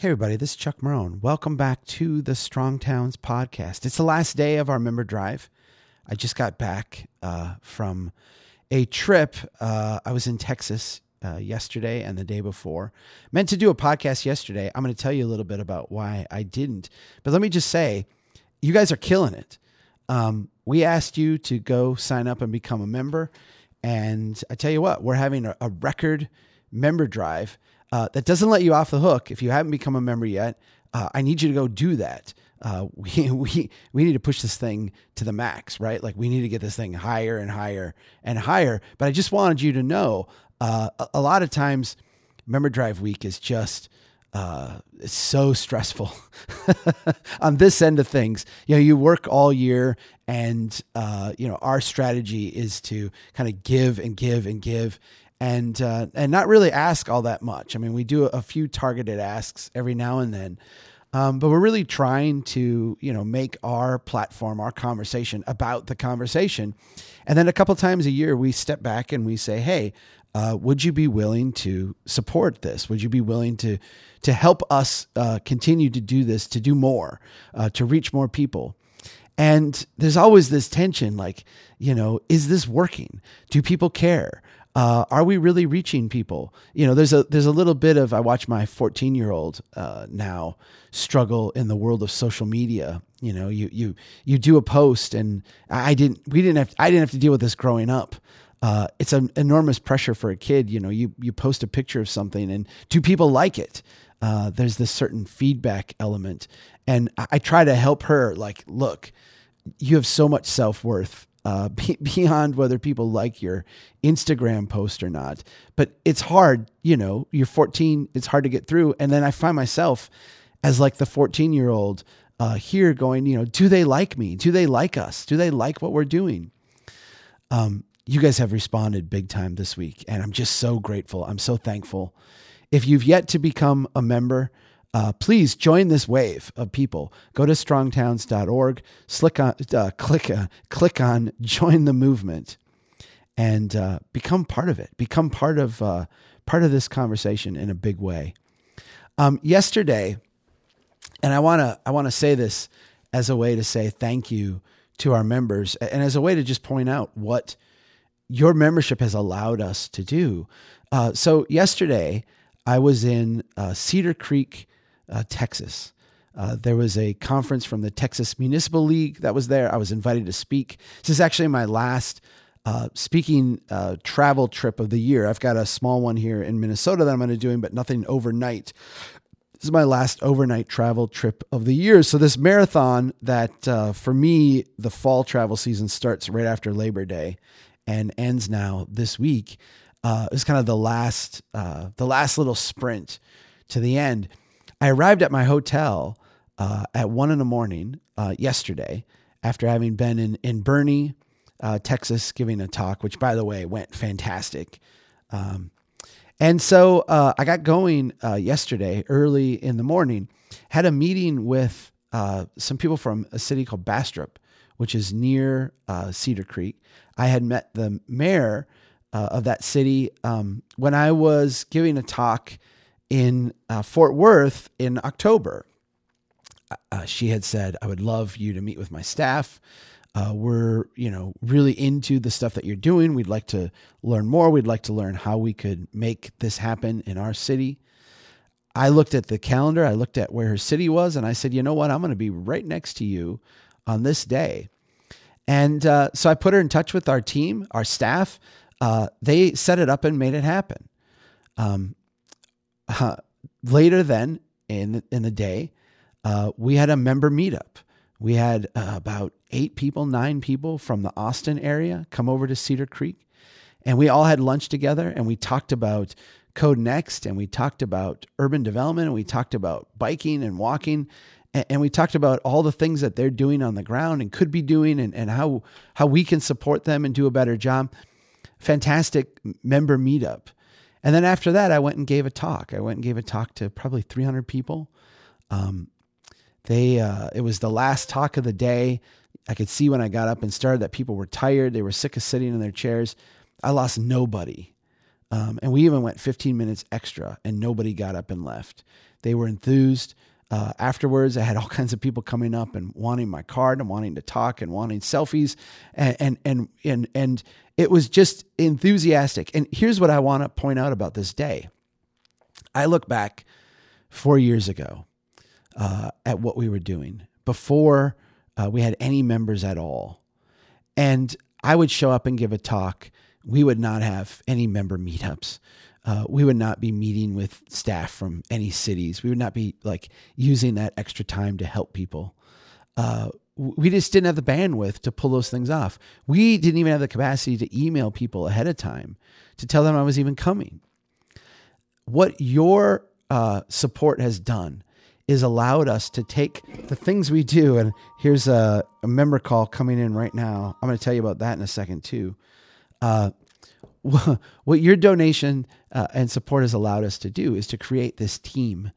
Hey, everybody, this is Chuck Marohn. Welcome back to the Strong Towns podcast. It's the last day of our member drive. I just got back uh, from a trip. Uh, I was in Texas uh, yesterday and the day before. Meant to do a podcast yesterday. I'm going to tell you a little bit about why I didn't. But let me just say, you guys are killing it. Um, we asked you to go sign up and become a member. And I tell you what, we're having a, a record member drive uh, that doesn't let you off the hook if you haven't become a member yet. Uh, I need you to go do that. Uh, we, we, we need to push this thing to the max, right? Like we need to get this thing higher and higher and higher. But I just wanted you to know uh, a, a, lot of times, member drive week is just uh, it's so stressful on this end of things. You know, you work all year, and uh, you know our strategy is to kind of give and give and give, and uh, and not really ask all that much. I mean, we do a few targeted asks every now and then, um, but we're really trying to you know make our platform, our conversation about the conversation, and then a couple times a year we step back and we say, hey. Uh, would you be willing to support this? Would you be willing to to help us uh, continue to do this, to do more, uh, to reach more people? And there's always this tension, like, you know, is this working? Do people care? uh, are we really reaching people? You know, there's a there's a little bit of I watch my 14 year old uh, now struggle in the world of social media. You know, you you you do a post, and I didn't we didn't have I didn't have to deal with this growing up. Uh, it's an enormous pressure for a kid. You know, you you post a picture of something, and do people like it? Uh, there's this certain feedback element, and I, I try to help her. Like, look, you have so much self worth uh, beyond whether people like your Instagram post or not. But it's hard, you know, you're 14, it's hard to get through. And then I find myself as like the 14 year old uh, here going, you know, do they like me? Do they like us? Do they like what we're doing? Um, you guys have responded big time this week, and I'm just so grateful. I'm so thankful. If you've yet to become a member, uh, please join this wave of people. Go to strongtowns.org, click on, uh, click, uh, click on join the movement, and uh, become part of it. Become part of uh, part of this conversation in a big way. Um, yesterday, and I want to I want to say this as a way to say thank you to our members, and as a way to just point out what your membership has allowed us to do. Uh, so yesterday, I was in Cedar Creek uh, Texas. Uh, there was a conference from the Texas Municipal League that was there. I was invited to speak. This is actually my last uh, speaking uh, travel trip of the year. I've got a small one here in Minnesota that I'm going to be doing, but nothing overnight. This is my last overnight travel trip of the year. So this marathon that uh, for me, the fall travel season starts right after Labor Day and ends now this week. Uh, was kind of the last uh, the last little sprint to the end. I arrived at my hotel uh, at one in the morning uh, yesterday after having been in, in Boerne, uh, Texas, giving a talk, which, by the way, went fantastic. Um, and so uh, I got going yesterday early in the morning, had a meeting with some people from a city called Bastrop, which is near Cedar Creek. I had met the mayor of that city um, when I was giving a talk in uh, Fort Worth in October. Uh, uh, she had said, I would love you to meet with my staff. Uh, we're, you know, really into the stuff that you're doing. We'd like to learn more. We'd like to learn how we could make this happen in our city. I looked at the calendar, I looked at where her city was, and I said, you know what? I'm going to be right next to you on this day. And uh, so I put her in touch with our team, our staff. Uh, they set it up and made it happen. Um, uh, later then in in the day, uh, we had a member meetup. We had uh, about eight people, nine people from the Austin area come over to Cedar Creek, and we all had lunch together. And we talked about Code Next, and we talked about urban development, and we talked about biking and walking, and, we talked about all the things that they're doing on the ground and could be doing, and, and how how we can support them and do a better job. Fantastic member meetup. And then after that, I went and gave a talk. I went and gave a talk to probably 300 people. Um, they, uh, it was the last talk of the day. I could see when I got up and started that people were tired. They were sick of sitting in their chairs. I lost nobody Um, and we even went 15 minutes extra and nobody got up and left. They were enthused. Uh, afterwards, I had all kinds of people coming up and wanting my card and wanting to talk and wanting selfies, and and and and, and it was just enthusiastic. And here's what I want to point out about this day. I look back four years ago uh, at what we were doing before uh, we had any members at all, and I would show up and give a talk. We would not have any member meetups uh, we would not be meeting with staff from any cities. We would not be like using that extra time to help people. Uh, we just didn't have the bandwidth to pull those things off. We didn't even have the capacity to email people ahead of time to tell them I was even coming. What your uh, support has done is allowed us to take the things we do. And here's a, a member call coming in right now. I'm going to tell you about that in a second, too. What your donation uh, and support has allowed us to do is to create this team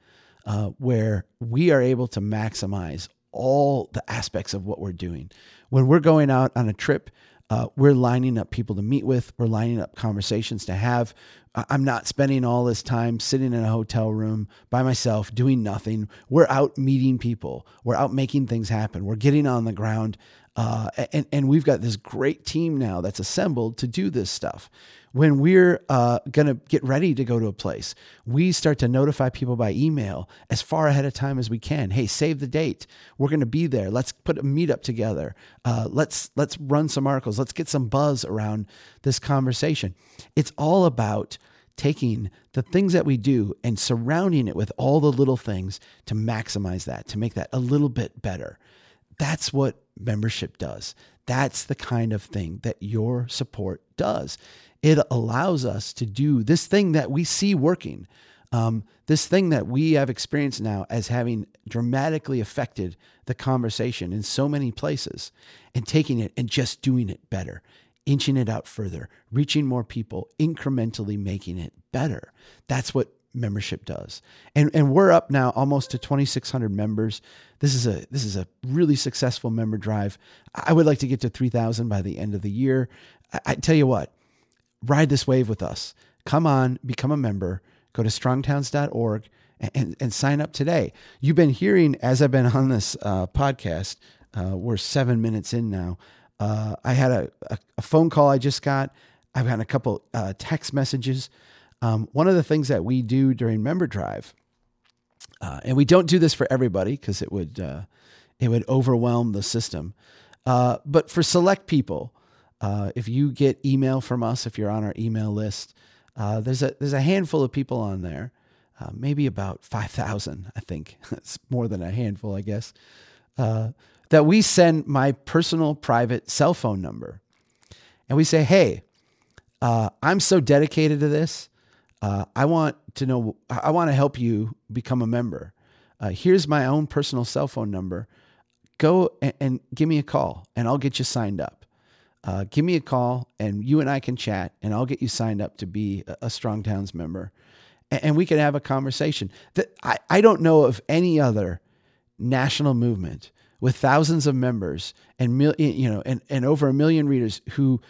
uh, where we are able to maximize all the aspects of what we're doing. When we're going out on a trip, uh, we're lining up people to meet with, we're lining up conversations to have. I'm not spending all this time sitting in a hotel room by myself doing nothing. We're out meeting people, we're out making things happen, we're getting on the ground. Uh, and, and we've got this great team now that's assembled to do this stuff when we're uh, going to get ready to go to a place, we start to notify people by email as far ahead of time as we can. Hey, save the date. We're going to be there. Let's put a meetup together. Uh, let's let's run some articles. Let's get some buzz around this conversation. It's all about taking the things that we do and surrounding it with all the little things to maximize that, to make that a little bit better. That's what membership does. That's the kind of thing that your support does it allows us to do this thing that we see working, um, this thing that we have experienced now as having dramatically affected the conversation in so many places, and taking it and just doing it better, inching it out further, reaching more people, incrementally making it better. That's what membership does. And and we're up now almost to 2600 members. This is a this is a really successful member drive. I would like to get to 3000 by the end of the year. I, I tell you what, ride this wave with us. Come on, become a member. Go to strongtowns.org and, and, and sign up today. You've been hearing, as I've been on this uh, podcast, uh, we're seven minutes in now. Uh, I had a, a, a, phone call I just got. I've had a couple uh, text messages. Um, one of the things that we do during Member Drive, uh, and we don't do this for everybody because it would uh, it would overwhelm the system. but for select people, uh, if you get email from us, if you're on our email list, uh, there's a there's a handful of people on there, uh, maybe about five thousand. I think it's more than a handful, I guess. Uh, that we send my personal private cell phone number, and we say, "Hey, uh, I'm so dedicated to this. Uh, I want to know. I want to help you become a member. here's my own personal cell phone number. Go and, and give me a call, and I'll get you signed up." uh, give me a call and you and I can chat and I'll get you signed up to be a, a Strong Towns member and, and we can have a conversation. That I, I don't know of any other national movement with thousands of members and mil, you know and, and over a million readers who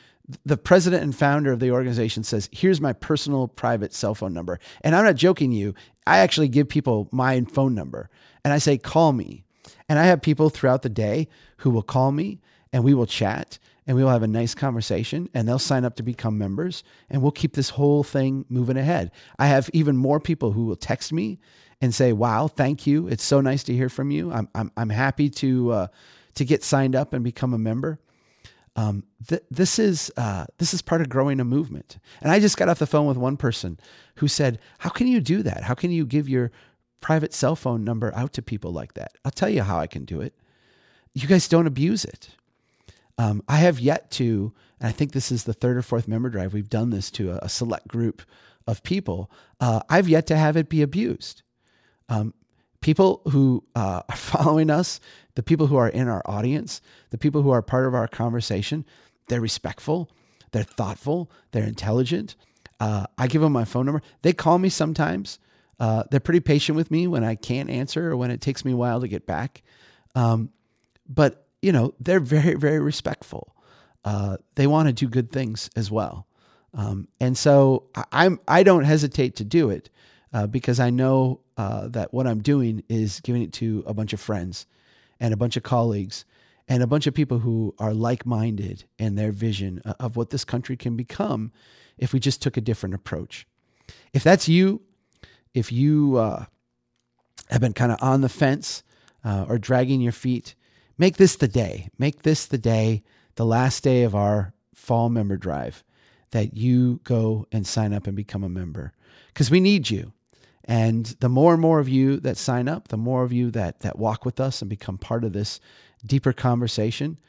the president and founder of the organization says, Here's my personal private cell phone number. And I'm not joking you. I actually give people my phone number and I say, Call me. And I have people throughout the day who will call me and we will chat and we will have a nice conversation and they'll sign up to become members and we'll keep this whole thing moving ahead. I have even more people who will text me and say, "Wow, thank you. It's so nice to hear from you. I'm I'm I'm happy to uh, to get signed up and become a member." Um, th- this is uh, this is part of growing a movement. And I just got off the phone with one person who said, "How can you do that? How can you give your private cell phone number out to people like that?" I'll tell you how I can do it. You guys don't abuse it. Um, I have yet to, and I think this is the third or fourth member drive, we've done this to a, a select group of people. Uh, I've yet to have it be abused. Um, people who uh, are following us, the people who are in our audience, the people who are part of our conversation, they're respectful, they're thoughtful, they're intelligent. Uh, I give them my phone number. They call me sometimes. Uh, they're pretty patient with me when I can't answer or when it takes me a while to get back. Um, but you know, they're very, very respectful. Uh, they want to do good things as well. Um, and so I- I'm I don't hesitate to do it uh, because I know uh, that what I'm doing is giving it to a bunch of friends and a bunch of colleagues and a bunch of people who are like minded in their vision of what this country can become if we just took a different approach. If that's you, if you uh, have been kind of on the fence uh, or dragging your feet, make this the day. Make this the day, the last day of our fall member drive, that you go and sign up and become a member because we need you. And the more and more of you that sign up, the more of you that that walk with us and become part of this deeper conversation,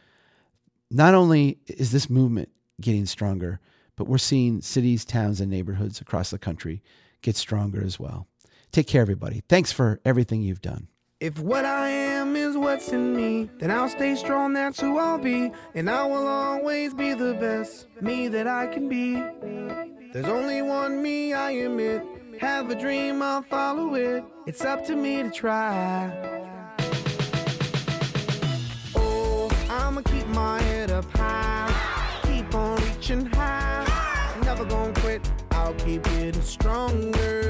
not only is this movement getting stronger, but we're seeing cities, towns, and neighborhoods across the country get stronger as well. Take care, everybody. Thanks for everything you've done. If what I am is what's in me, then I'll stay strong, that's who I'll be. And I will always be the best me that I can be. There's only one me, I admit. Have a dream, I'll follow it. It's up to me to try. Oh, I'ma keep my head up high. Keep on reaching high. Never gonna quit, I'll keep getting stronger.